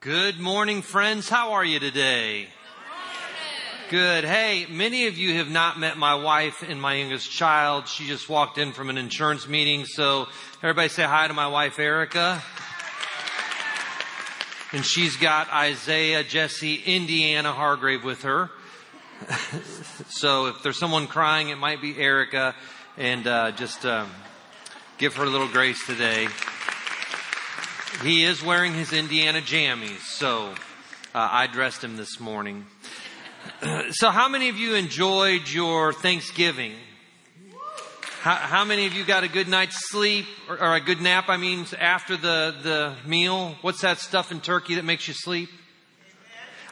Good morning, friends. How are you today? Good. Hey, many of you have not met my wife and my youngest child. She just walked in from an insurance meeting. So everybody say hi to my wife, Erica. And she's got Isaiah, Jesse, Indiana Hargrave with her. so if there's someone crying, it might be Erica. And uh, just um, give her a little grace today. He is wearing his Indiana jammies, so uh, I dressed him this morning. so, how many of you enjoyed your Thanksgiving? How, how, many of you got a good night's sleep or, or, a good nap? I mean, after the, the meal? What's that stuff in turkey that makes you sleep?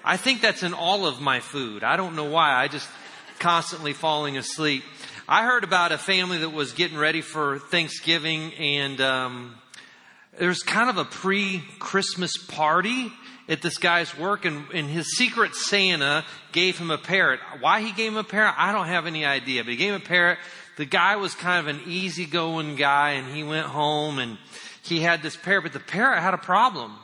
I think that's in all of my food. I don't know why. I just constantly falling asleep. I heard about a family that was getting ready for Thanksgiving and um, there's kind of a pre-Christmas party at this guy's work and, and, his secret Santa gave him a parrot. Why he gave him a parrot, I don't have any idea, but he gave him a parrot. The guy was kind of an easygoing guy and he went home and he had this parrot, but the parrot had a problem.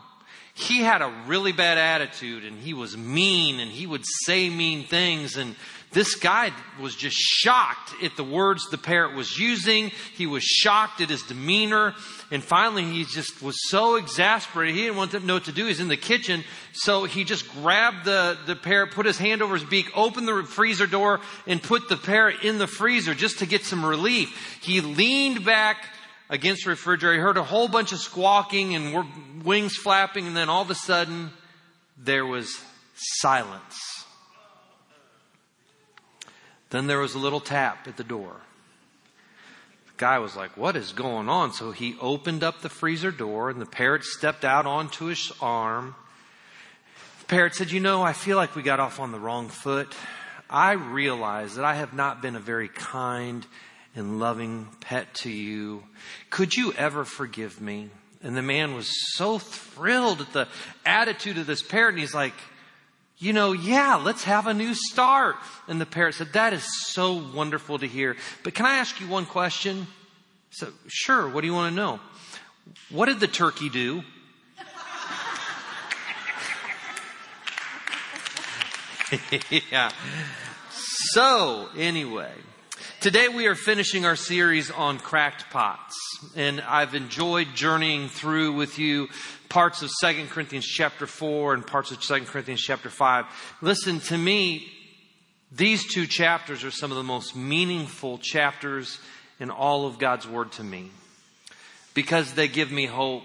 He had a really bad attitude and he was mean and he would say mean things and this guy was just shocked at the words the parrot was using. He was shocked at his demeanor. And finally, he just was so exasperated. He didn't want to know what to do. He's in the kitchen. So he just grabbed the, the parrot, put his hand over his beak, opened the freezer door, and put the parrot in the freezer just to get some relief. He leaned back against the refrigerator. He heard a whole bunch of squawking and wings flapping. And then all of a sudden, there was silence. Then there was a little tap at the door. The guy was like, What is going on? So he opened up the freezer door and the parrot stepped out onto his arm. The parrot said, You know, I feel like we got off on the wrong foot. I realize that I have not been a very kind and loving pet to you. Could you ever forgive me? And the man was so thrilled at the attitude of this parrot. And he's like, you know, yeah, let's have a new start. And the parrot said, that is so wonderful to hear. But can I ask you one question? So, sure, what do you want to know? What did the turkey do? yeah. So, anyway, today we are finishing our series on cracked pots. And I've enjoyed journeying through with you parts of 2 Corinthians chapter 4 and parts of 2 Corinthians chapter 5. Listen, to me, these two chapters are some of the most meaningful chapters in all of God's Word to me because they give me hope.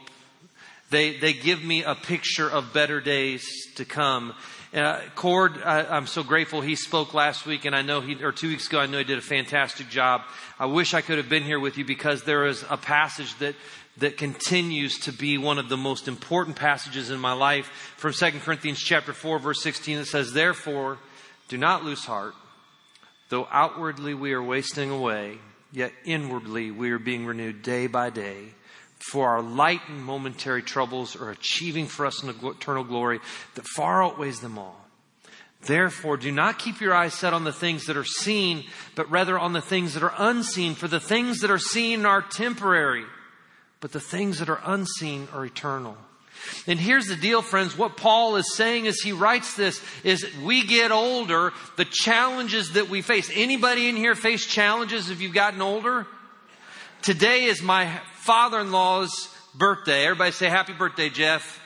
They, they give me a picture of better days to come. Uh, Cord, I, I'm so grateful he spoke last week, and I know he, or two weeks ago, I know he did a fantastic job. I wish I could have been here with you because there is a passage that that continues to be one of the most important passages in my life from 2 Corinthians chapter 4 verse 16 that says, Therefore, do not lose heart. Though outwardly we are wasting away, yet inwardly we are being renewed day by day. For our light and momentary troubles are achieving for us an eternal glory that far outweighs them all. Therefore, do not keep your eyes set on the things that are seen, but rather on the things that are unseen. For the things that are seen are temporary but the things that are unseen are eternal. And here's the deal, friends. What Paul is saying as he writes this is we get older, the challenges that we face. Anybody in here face challenges if you've gotten older? Today is my father-in-law's birthday. Everybody say happy birthday, Jeff.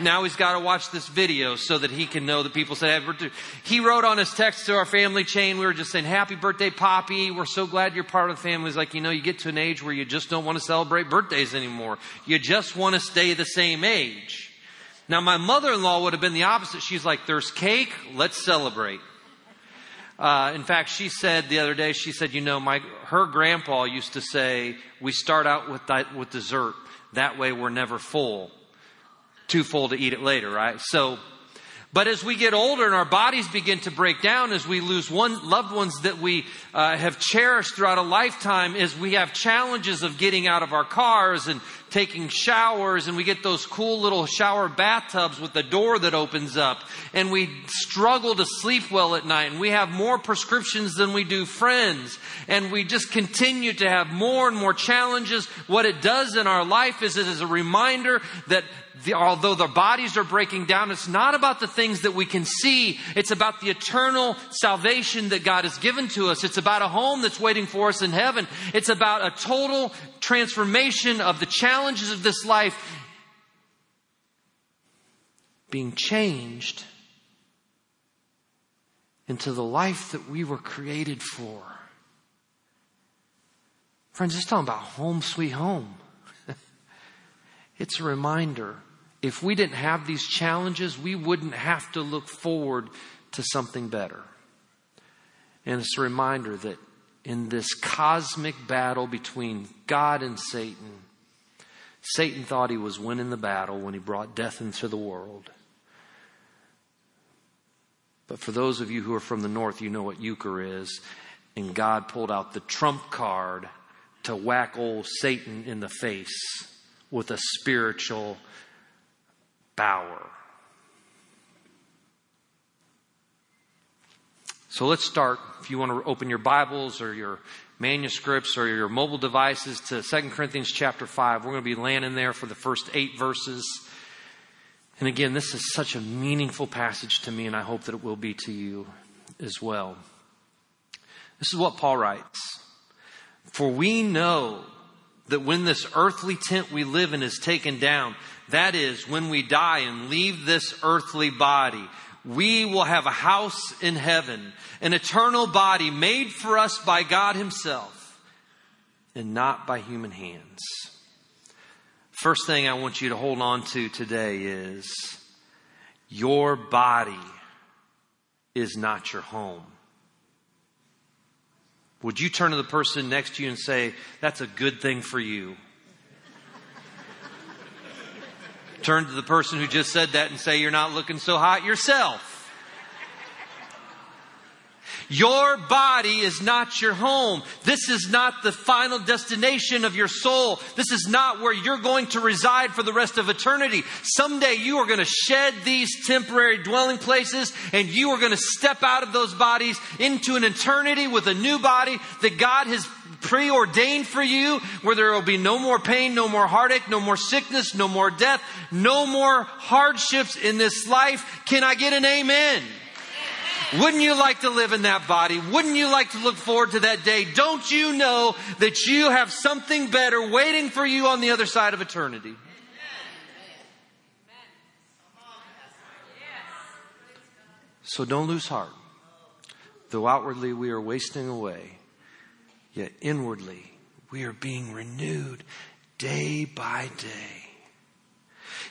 Now he's got to watch this video so that he can know that people say happy birthday. He wrote on his text to our family chain, we were just saying, happy birthday, Poppy. We're so glad you're part of the family. He's like, you know, you get to an age where you just don't want to celebrate birthdays anymore. You just want to stay the same age. Now my mother-in-law would have been the opposite. She's like, there's cake, let's celebrate. Uh, in fact, she said the other day, she said, you know, my, her grandpa used to say, we start out with, with dessert. That way we're never full too full to eat it later, right? So, but as we get older and our bodies begin to break down, as we lose one loved ones that we uh, have cherished throughout a lifetime, as we have challenges of getting out of our cars and taking showers and we get those cool little shower bathtubs with the door that opens up and we struggle to sleep well at night and we have more prescriptions than we do friends and we just continue to have more and more challenges. What it does in our life is it is a reminder that the, although their bodies are breaking down, it's not about the things that we can see. It's about the eternal salvation that God has given to us. It's about a home that's waiting for us in heaven. It's about a total transformation of the challenges of this life being changed into the life that we were created for. Friends, it's talking about home sweet home. it's a reminder. If we didn't have these challenges, we wouldn't have to look forward to something better. And it's a reminder that in this cosmic battle between God and Satan, Satan thought he was winning the battle when he brought death into the world. But for those of you who are from the north, you know what euchre is. And God pulled out the trump card to whack old Satan in the face with a spiritual So let's start. If you want to open your Bibles or your manuscripts or your mobile devices to 2 Corinthians chapter 5, we're going to be landing there for the first eight verses. And again, this is such a meaningful passage to me, and I hope that it will be to you as well. This is what Paul writes. For we know that when this earthly tent we live in is taken down, that is, when we die and leave this earthly body, we will have a house in heaven, an eternal body made for us by God Himself and not by human hands. First thing I want you to hold on to today is your body is not your home. Would you turn to the person next to you and say, That's a good thing for you? Turn to the person who just said that and say, You're not looking so hot yourself. Your body is not your home. This is not the final destination of your soul. This is not where you're going to reside for the rest of eternity. Someday you are going to shed these temporary dwelling places and you are going to step out of those bodies into an eternity with a new body that God has preordained for you, where there will be no more pain, no more heartache, no more sickness, no more death, no more hardships in this life. Can I get an amen? Wouldn't you like to live in that body? Wouldn't you like to look forward to that day? Don't you know that you have something better waiting for you on the other side of eternity? So don't lose heart. Though outwardly we are wasting away, yet inwardly we are being renewed day by day.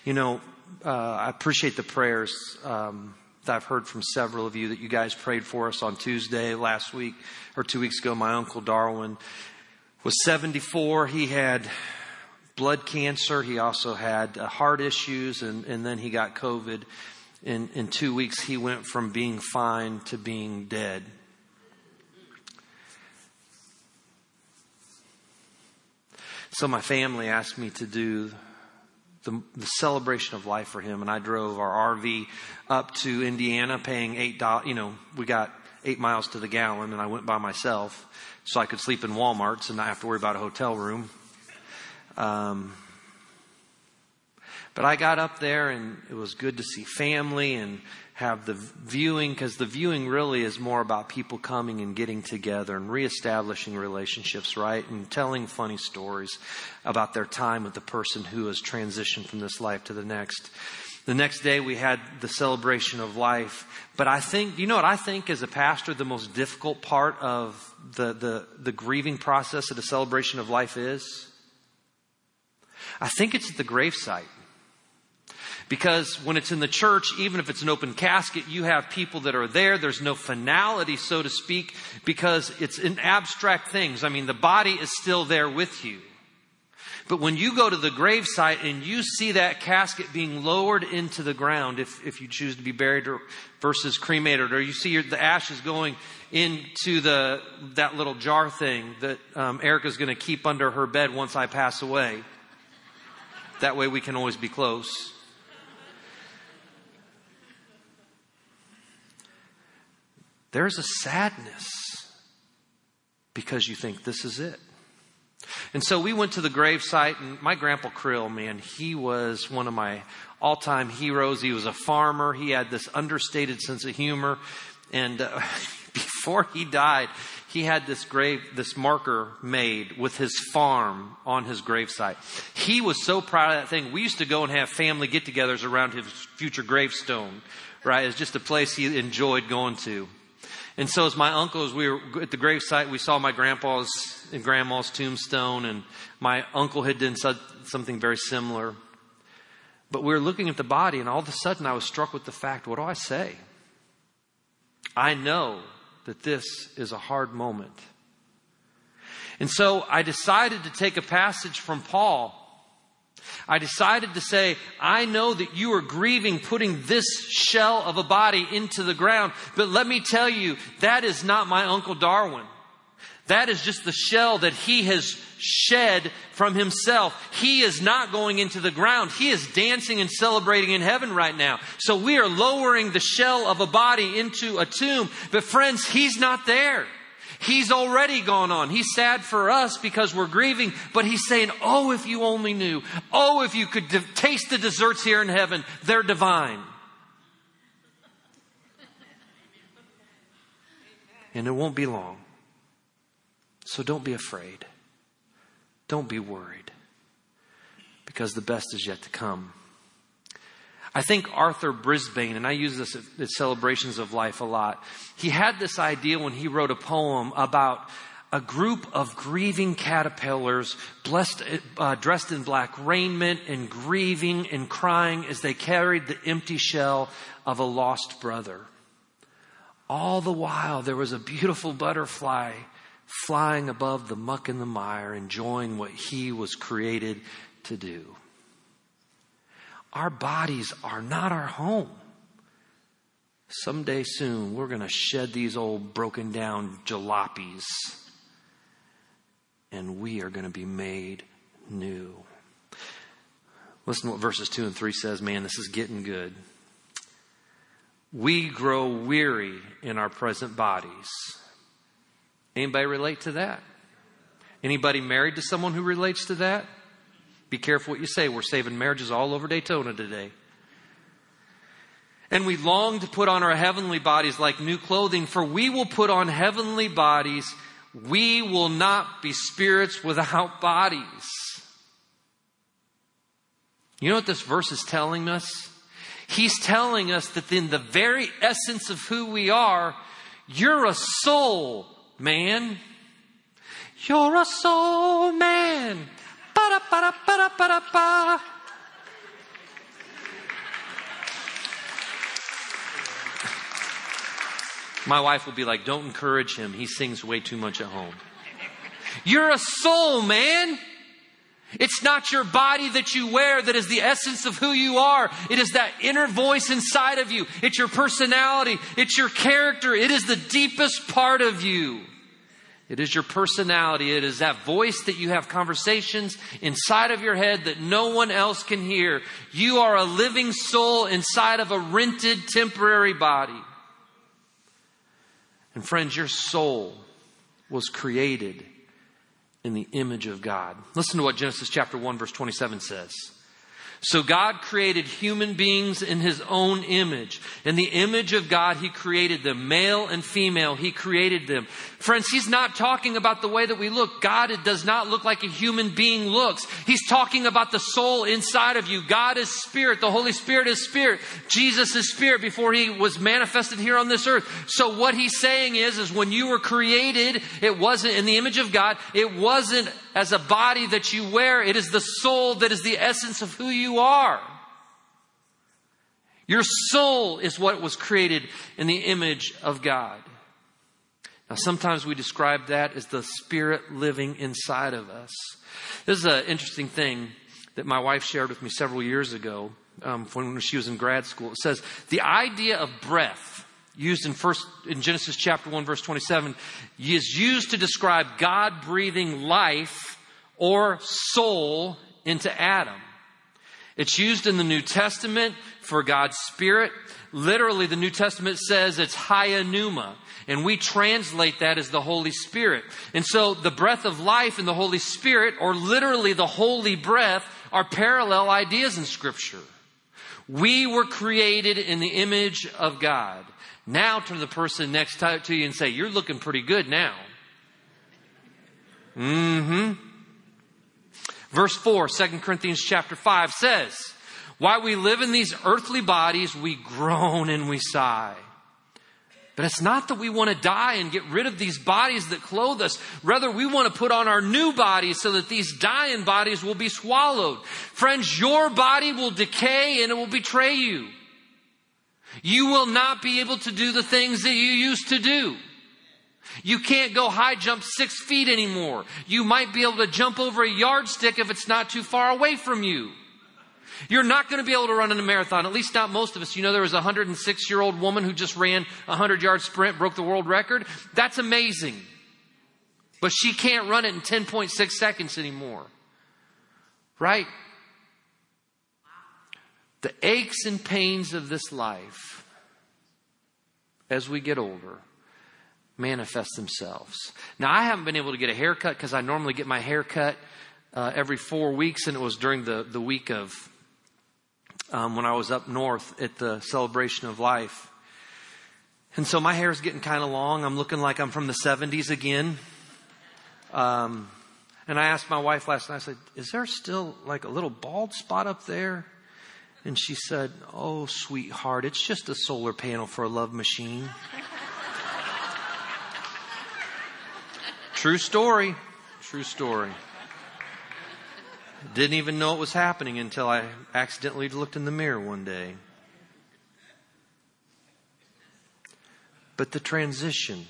You know, uh, I appreciate the prayers. Um, that I've heard from several of you that you guys prayed for us on Tuesday last week or two weeks ago. My uncle Darwin was 74. He had blood cancer. He also had uh, heart issues and, and then he got COVID. In, in two weeks, he went from being fine to being dead. So my family asked me to do the, the, celebration of life for him. And I drove our RV up to Indiana, paying eight dollars. You know, we got eight miles to the gallon, and I went by myself so I could sleep in WalMarts and not have to worry about a hotel room. Um, but I got up there, and it was good to see family and have the viewing because the viewing really is more about people coming and getting together and reestablishing relationships, right? And telling funny stories about their time with the person who has transitioned from this life to the next. The next day we had the celebration of life. But I think, you know what I think as a pastor, the most difficult part of the, the, the grieving process of the celebration of life is? I think it's at the gravesite. Because when it's in the church, even if it's an open casket, you have people that are there. There's no finality, so to speak, because it's in abstract things. I mean, the body is still there with you. But when you go to the gravesite and you see that casket being lowered into the ground, if, if you choose to be buried or, versus cremated, or you see your, the ashes going into the, that little jar thing that um, Erica's going to keep under her bed once I pass away. That way we can always be close. There's a sadness because you think this is it. And so we went to the gravesite, and my grandpa Krill, man, he was one of my all time heroes. He was a farmer. He had this understated sense of humor. And uh, before he died, he had this grave, this marker made with his farm on his gravesite. He was so proud of that thing. We used to go and have family get togethers around his future gravestone, right? It's just a place he enjoyed going to. And so as my uncles, we were at the gravesite, we saw my grandpa's and grandma's tombstone, and my uncle had done something very similar. But we were looking at the body, and all of a sudden I was struck with the fact what do I say? I know that this is a hard moment. And so I decided to take a passage from Paul. I decided to say, I know that you are grieving putting this shell of a body into the ground, but let me tell you, that is not my Uncle Darwin. That is just the shell that he has shed from himself. He is not going into the ground. He is dancing and celebrating in heaven right now. So we are lowering the shell of a body into a tomb. But friends, he's not there. He's already gone on. He's sad for us because we're grieving, but he's saying, Oh, if you only knew. Oh, if you could de- taste the desserts here in heaven. They're divine. And it won't be long. So don't be afraid. Don't be worried because the best is yet to come. I think Arthur Brisbane, and I use this at, at, celebrations of life a lot, he had this idea when he wrote a poem about a group of grieving caterpillars blessed, uh, dressed in black raiment and grieving and crying as they carried the empty shell of a lost brother. All the while, there was a beautiful butterfly flying above the muck and the mire, enjoying what he was created to do. Our bodies are not our home. Someday soon, we're going to shed these old broken down jalopies and we are going to be made new. Listen to what verses 2 and 3 says. Man, this is getting good. We grow weary in our present bodies Anybody relate to that? Anybody married to someone who relates to that? Be careful what you say. We're saving marriages all over Daytona today. And we long to put on our heavenly bodies like new clothing, for we will put on heavenly bodies. We will not be spirits without bodies. You know what this verse is telling us? He's telling us that in the very essence of who we are, you're a soul man. You're a soul man. Ba-da-ba-da-ba-da-ba-da-ba. My wife will be like, don't encourage him. He sings way too much at home. You're a soul, man. It's not your body that you wear that is the essence of who you are. It is that inner voice inside of you. It's your personality. It's your character. It is the deepest part of you. It is your personality. It is that voice that you have conversations inside of your head that no one else can hear. You are a living soul inside of a rented temporary body. And friends, your soul was created in the image of God. Listen to what Genesis chapter 1 verse 27 says. So God created human beings in his own image. In the image of God, he created them. Male and female, he created them. Friends, he's not talking about the way that we look. God it does not look like a human being looks. He's talking about the soul inside of you. God is spirit. The Holy Spirit is spirit. Jesus is spirit before he was manifested here on this earth. So what he's saying is, is when you were created, it wasn't in the image of God. It wasn't as a body that you wear. It is the soul that is the essence of who you are. Your soul is what was created in the image of God. Now, sometimes we describe that as the spirit living inside of us. This is an interesting thing that my wife shared with me several years ago um, when she was in grad school. It says the idea of breath used in first in Genesis chapter 1 verse 27 is used to describe God breathing life or soul into Adam. It's used in the New Testament for God's Spirit. Literally, the New Testament says it's pneuma, and we translate that as the Holy Spirit. And so the breath of life and the Holy Spirit, or literally the holy breath, are parallel ideas in Scripture. We were created in the image of God. Now turn to the person next to you and say, You're looking pretty good now. Mm hmm. Verse 4, 2 Corinthians chapter 5 says, While we live in these earthly bodies, we groan and we sigh. But it's not that we want to die and get rid of these bodies that clothe us. Rather, we want to put on our new bodies so that these dying bodies will be swallowed. Friends, your body will decay and it will betray you. You will not be able to do the things that you used to do. You can't go high jump six feet anymore. You might be able to jump over a yardstick if it's not too far away from you. You're not going to be able to run in a marathon, at least not most of us. You know, there was a 106 year old woman who just ran a 100 yard sprint, broke the world record. That's amazing. But she can't run it in 10.6 seconds anymore. Right? The aches and pains of this life as we get older manifest themselves. Now, I haven't been able to get a haircut because I normally get my haircut uh, every four weeks, and it was during the, the week of um, when I was up north at the celebration of life. And so my hair is getting kind of long. I'm looking like I'm from the 70s again. Um, and I asked my wife last night, I said, Is there still like a little bald spot up there? And she said, Oh, sweetheart, it's just a solar panel for a love machine. True story. True story. Didn't even know it was happening until I accidentally looked in the mirror one day. But the transition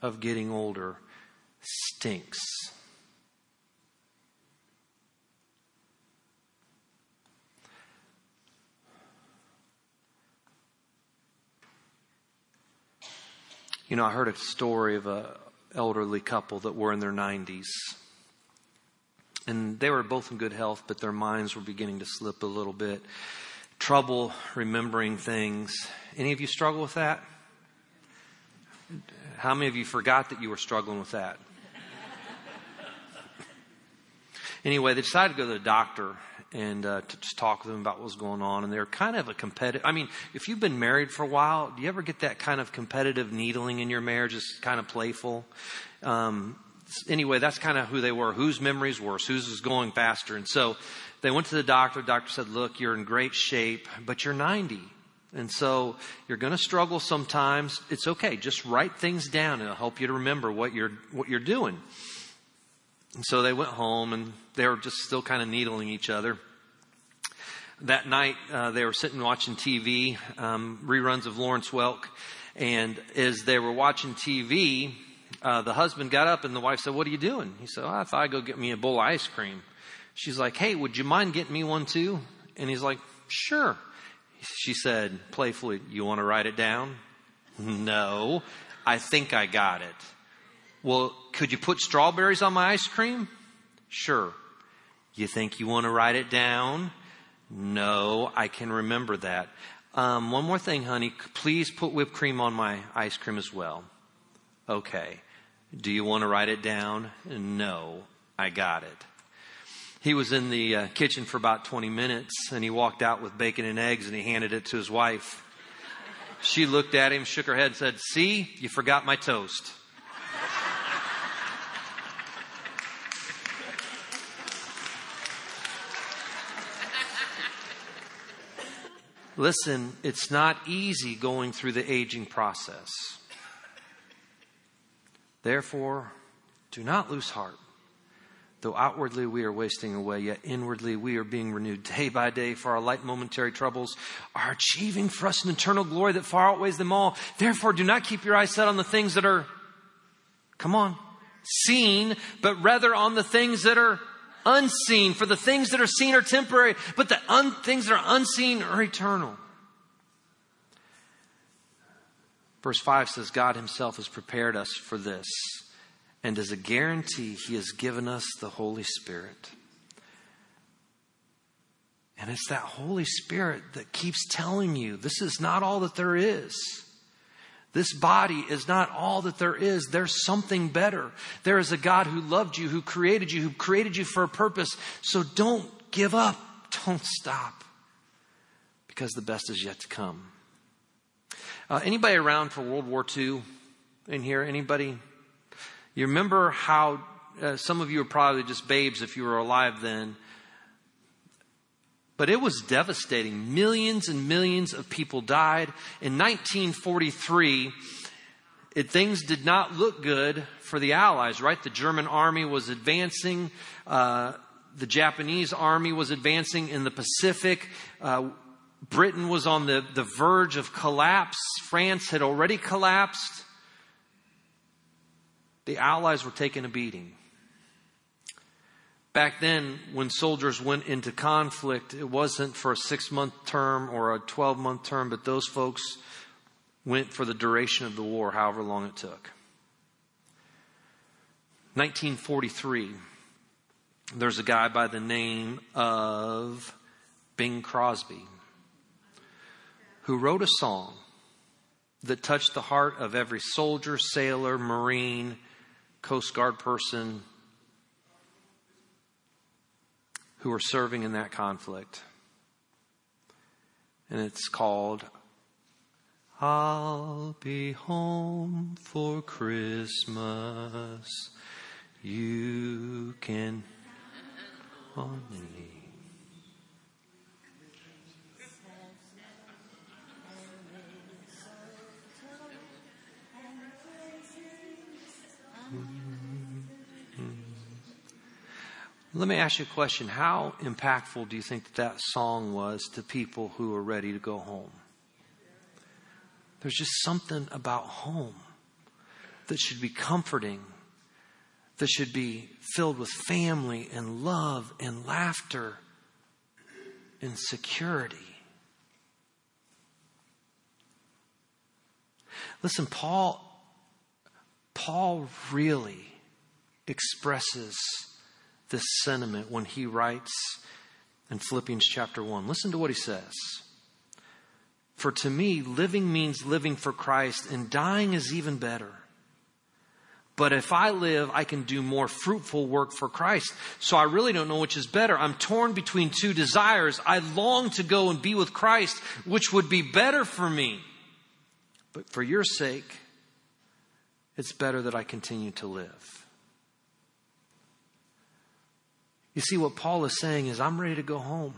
of getting older stinks. You know, I heard a story of an elderly couple that were in their 90s. And they were both in good health, but their minds were beginning to slip a little bit. Trouble remembering things. Any of you struggle with that? How many of you forgot that you were struggling with that? anyway, they decided to go to the doctor and uh, to just talk with them about what was going on. And they're kind of a competitive. I mean, if you've been married for a while, do you ever get that kind of competitive needling in your marriage? It's kind of playful. Um, anyway, that's kind of who they were. Whose memory's worse? Whose is going faster? And so they went to the doctor. The doctor said, "Look, you're in great shape, but you're 90." And so you're going to struggle sometimes. It's okay. Just write things down. It'll help you to remember what you're, what you're doing. And so they went home and they were just still kind of needling each other. That night, uh, they were sitting watching TV, um, reruns of Lawrence Welk. And as they were watching TV, uh, the husband got up and the wife said, What are you doing? He said, I thought I'd go get me a bowl of ice cream. She's like, Hey, would you mind getting me one too? And he's like, Sure. She said playfully, You want to write it down? No, I think I got it. Well, could you put strawberries on my ice cream? Sure. You think you want to write it down? No, I can remember that. Um, one more thing, honey. Please put whipped cream on my ice cream as well. Okay. Do you want to write it down? No, I got it. He was in the uh, kitchen for about 20 minutes and he walked out with bacon and eggs and he handed it to his wife. She looked at him, shook her head, and said, See, you forgot my toast. Listen, it's not easy going through the aging process. Therefore, do not lose heart. Though outwardly we are wasting away, yet inwardly we are being renewed day by day, for our light momentary troubles are achieving for us an eternal glory that far outweighs them all. Therefore, do not keep your eyes set on the things that are, come on, seen, but rather on the things that are unseen. For the things that are seen are temporary, but the un- things that are unseen are eternal. Verse 5 says, God Himself has prepared us for this. And as a guarantee, He has given us the Holy Spirit. And it's that Holy Spirit that keeps telling you this is not all that there is. This body is not all that there is. There's something better. There is a God who loved you, who created you, who created you for a purpose. So don't give up. Don't stop. Because the best is yet to come. Uh, anybody around for World War II in here? Anybody? You remember how uh, some of you are probably just babes if you were alive then. But it was devastating. Millions and millions of people died. In 1943, it, things did not look good for the Allies, right? The German army was advancing. Uh, the Japanese army was advancing in the Pacific. Uh, Britain was on the, the verge of collapse. France had already collapsed. The Allies were taking a beating. Back then, when soldiers went into conflict, it wasn't for a six month term or a 12 month term, but those folks went for the duration of the war, however long it took. 1943, there's a guy by the name of Bing Crosby who wrote a song that touched the heart of every soldier, sailor, Marine, Coast Guard person, who are serving in that conflict. And it's called I'll be home for Christmas. You can on Let me ask you a question. How impactful do you think that, that song was to people who are ready to go home? There's just something about home that should be comforting, that should be filled with family and love and laughter and security. Listen, Paul Paul really expresses this sentiment when he writes in Philippians chapter 1. Listen to what he says. For to me, living means living for Christ, and dying is even better. But if I live, I can do more fruitful work for Christ. So I really don't know which is better. I'm torn between two desires. I long to go and be with Christ, which would be better for me. But for your sake, it's better that I continue to live. You see, what Paul is saying is, I'm ready to go home.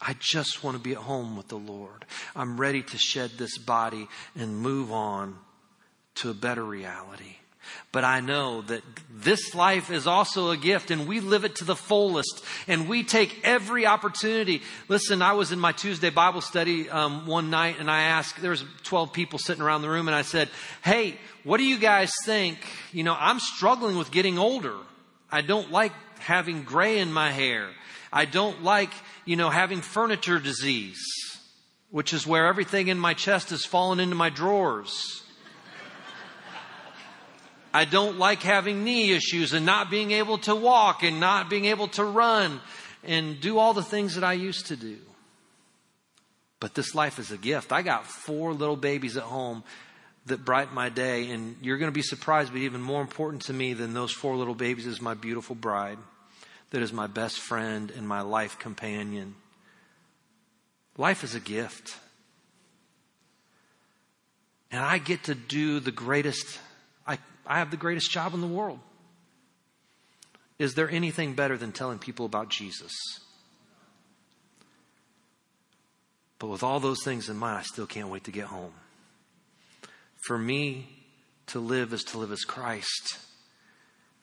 I just want to be at home with the Lord. I'm ready to shed this body and move on to a better reality. But I know that this life is also a gift and we live it to the fullest and we take every opportunity. Listen, I was in my Tuesday Bible study um, one night and I asked, there was 12 people sitting around the room and I said, hey, what do you guys think? You know, I'm struggling with getting older. I don't like having gray in my hair. I don't like, you know, having furniture disease, which is where everything in my chest has fallen into my drawers. I don't like having knee issues and not being able to walk and not being able to run and do all the things that I used to do. But this life is a gift. I got four little babies at home that brighten my day, and you're going to be surprised, but even more important to me than those four little babies is my beautiful bride that is my best friend and my life companion. Life is a gift. And I get to do the greatest, I, I have the greatest job in the world. Is there anything better than telling people about Jesus? But with all those things in mind, I still can't wait to get home. For me, to live is to live as Christ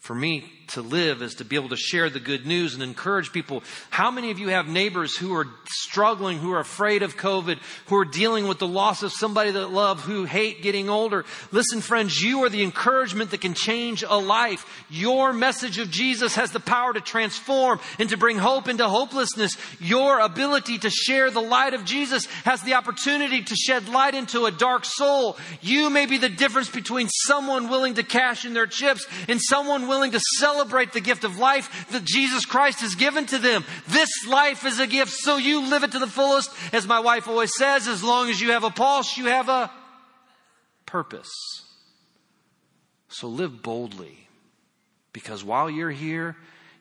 for me to live is to be able to share the good news and encourage people. How many of you have neighbors who are struggling, who are afraid of COVID, who are dealing with the loss of somebody that love, who hate getting older? Listen, friends, you are the encouragement that can change a life. Your message of Jesus has the power to transform and to bring hope into hopelessness. Your ability to share the light of Jesus has the opportunity to shed light into a dark soul. You may be the difference between someone willing to cash in their chips and someone willing to celebrate the gift of life that Jesus Christ has given to them. This life is a gift, so you live it to the fullest. As my wife always says, as long as you have a pulse, you have a purpose. So live boldly, because while you're here,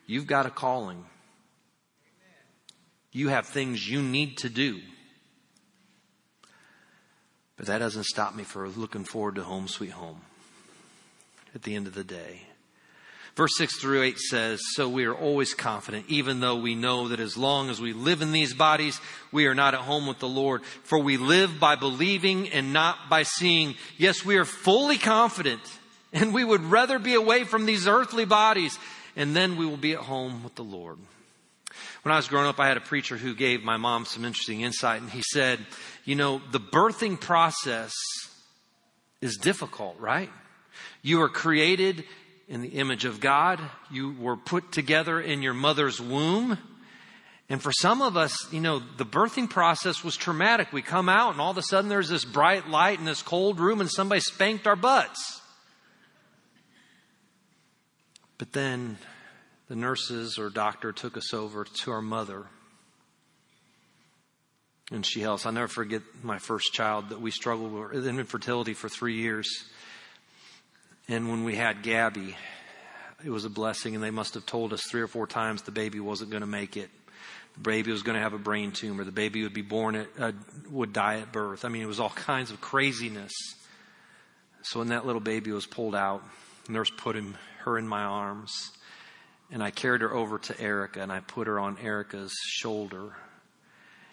you've got a calling. You have things you need to do. But that doesn't stop me from looking forward to home sweet home at the end of the day. Verse 6 through 8 says, So we are always confident, even though we know that as long as we live in these bodies, we are not at home with the Lord. For we live by believing and not by seeing. Yes, we are fully confident, and we would rather be away from these earthly bodies, and then we will be at home with the Lord. When I was growing up, I had a preacher who gave my mom some interesting insight, and he said, You know, the birthing process is difficult, right? You are created in the image of God. You were put together in your mother's womb. And for some of us, you know, the birthing process was traumatic. We come out and all of a sudden there's this bright light in this cold room and somebody spanked our butts. But then the nurses or doctor took us over to our mother. And she helps. I'll never forget my first child that we struggled with infertility for three years. And when we had Gabby, it was a blessing, and they must have told us three or four times the baby wasn't going to make it. The baby was going to have a brain tumor. The baby would be born at, uh, would die at birth. I mean, it was all kinds of craziness. So when that little baby was pulled out, nurse put him, her in my arms. And I carried her over to Erica and I put her on Erica's shoulder.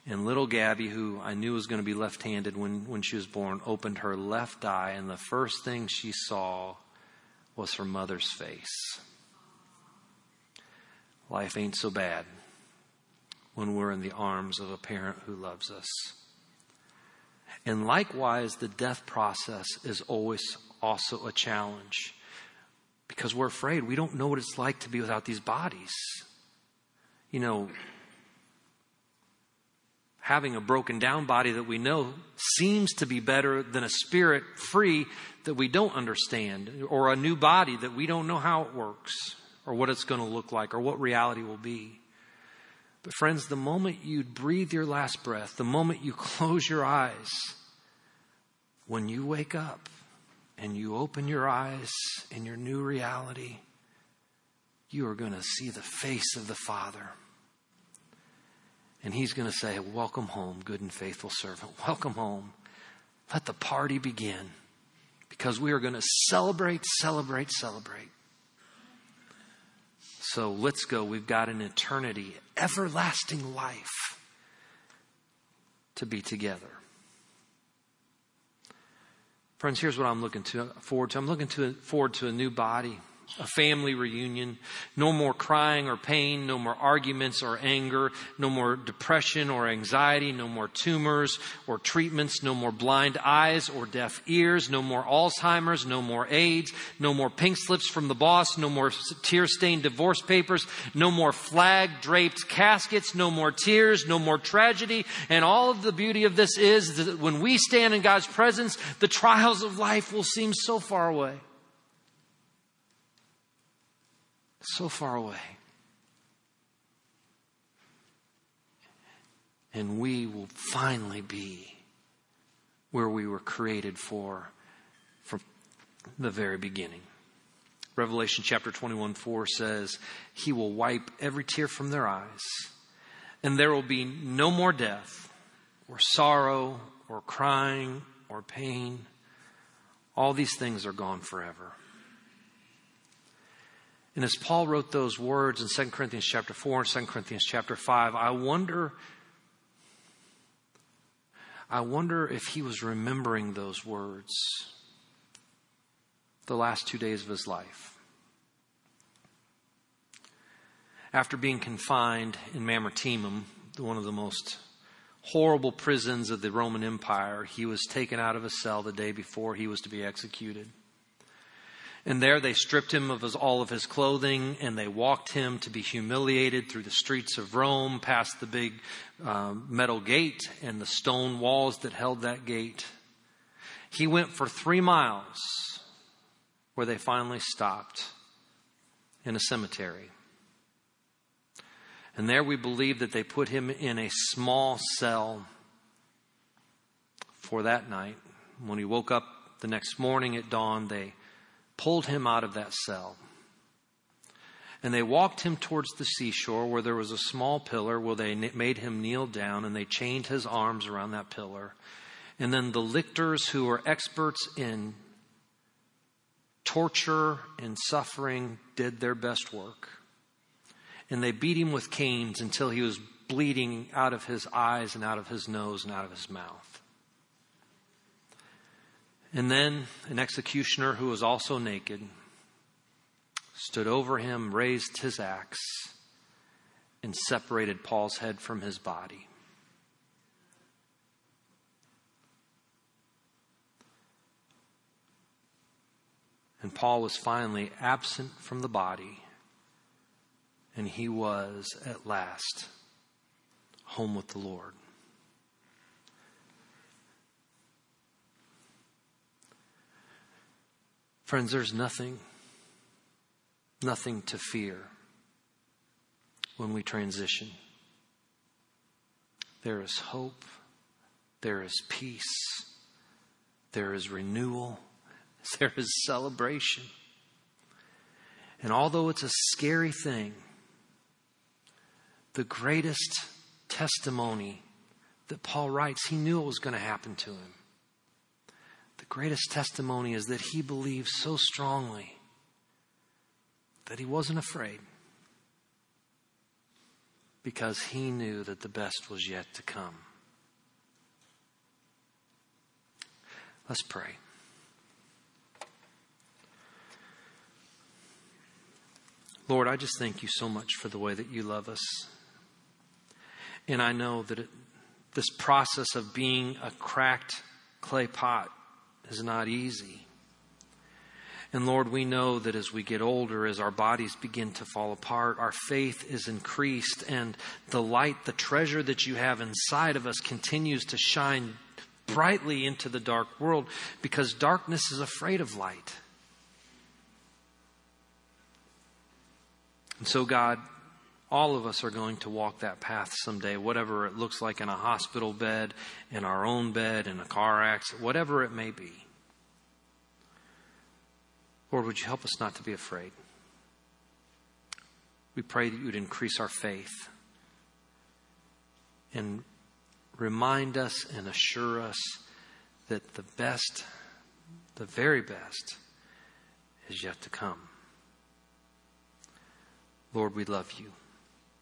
And little Gabby, who I knew was going to be left handed when, when she was born, opened her left eye. And the first thing she saw was her mother's face. Life ain't so bad when we're in the arms of a parent who loves us. And likewise, the death process is always also a challenge because we're afraid. We don't know what it's like to be without these bodies. You know, having a broken down body that we know seems to be better than a spirit free that we don't understand, or a new body that we don't know how it works, or what it's going to look like, or what reality will be. But, friends, the moment you breathe your last breath, the moment you close your eyes, when you wake up, and you open your eyes in your new reality, you are going to see the face of the Father. And He's going to say, Welcome home, good and faithful servant. Welcome home. Let the party begin because we are going to celebrate, celebrate, celebrate. So let's go. We've got an eternity, everlasting life to be together. Friends, here's what I'm looking to, forward to. I'm looking to, forward to a new body a family reunion. No more crying or pain, no more arguments or anger, no more depression or anxiety, no more tumors or treatments, no more blind eyes or deaf ears, no more Alzheimer's, no more AIDS, no more pink slips from the boss, no more tear stained divorce papers, no more flag draped caskets, no more tears, no more tragedy. And all of the beauty of this is that when we stand in God's presence, the trials of life will seem so far away. So far away. And we will finally be where we were created for from the very beginning. Revelation chapter 21 4 says, He will wipe every tear from their eyes, and there will be no more death, or sorrow, or crying, or pain. All these things are gone forever. And as Paul wrote those words in 2 Corinthians chapter 4 and 2 Corinthians chapter 5, I wonder I wonder if he was remembering those words the last 2 days of his life. After being confined in Mamertinum, one of the most horrible prisons of the Roman Empire, he was taken out of his cell the day before he was to be executed. And there they stripped him of his, all of his clothing and they walked him to be humiliated through the streets of Rome, past the big um, metal gate and the stone walls that held that gate. He went for three miles where they finally stopped in a cemetery. And there we believe that they put him in a small cell for that night. When he woke up the next morning at dawn, they pulled him out of that cell. And they walked him towards the seashore where there was a small pillar where they made him kneel down and they chained his arms around that pillar. And then the lictors, who were experts in torture and suffering, did their best work. And they beat him with canes until he was bleeding out of his eyes and out of his nose and out of his mouth. And then an executioner who was also naked stood over him, raised his axe, and separated Paul's head from his body. And Paul was finally absent from the body, and he was at last home with the Lord. Friends, there's nothing, nothing to fear when we transition. There is hope, there is peace, there is renewal there is celebration. And although it's a scary thing, the greatest testimony that Paul writes, he knew it was going to happen to him. Greatest testimony is that he believed so strongly that he wasn't afraid because he knew that the best was yet to come. Let's pray. Lord, I just thank you so much for the way that you love us. And I know that it, this process of being a cracked clay pot is not easy. And Lord, we know that as we get older, as our bodies begin to fall apart, our faith is increased, and the light, the treasure that you have inside of us continues to shine brightly into the dark world because darkness is afraid of light. And so, God, all of us are going to walk that path someday, whatever it looks like in a hospital bed, in our own bed, in a car accident, whatever it may be. Lord, would you help us not to be afraid? We pray that you would increase our faith and remind us and assure us that the best, the very best, is yet to come. Lord, we love you.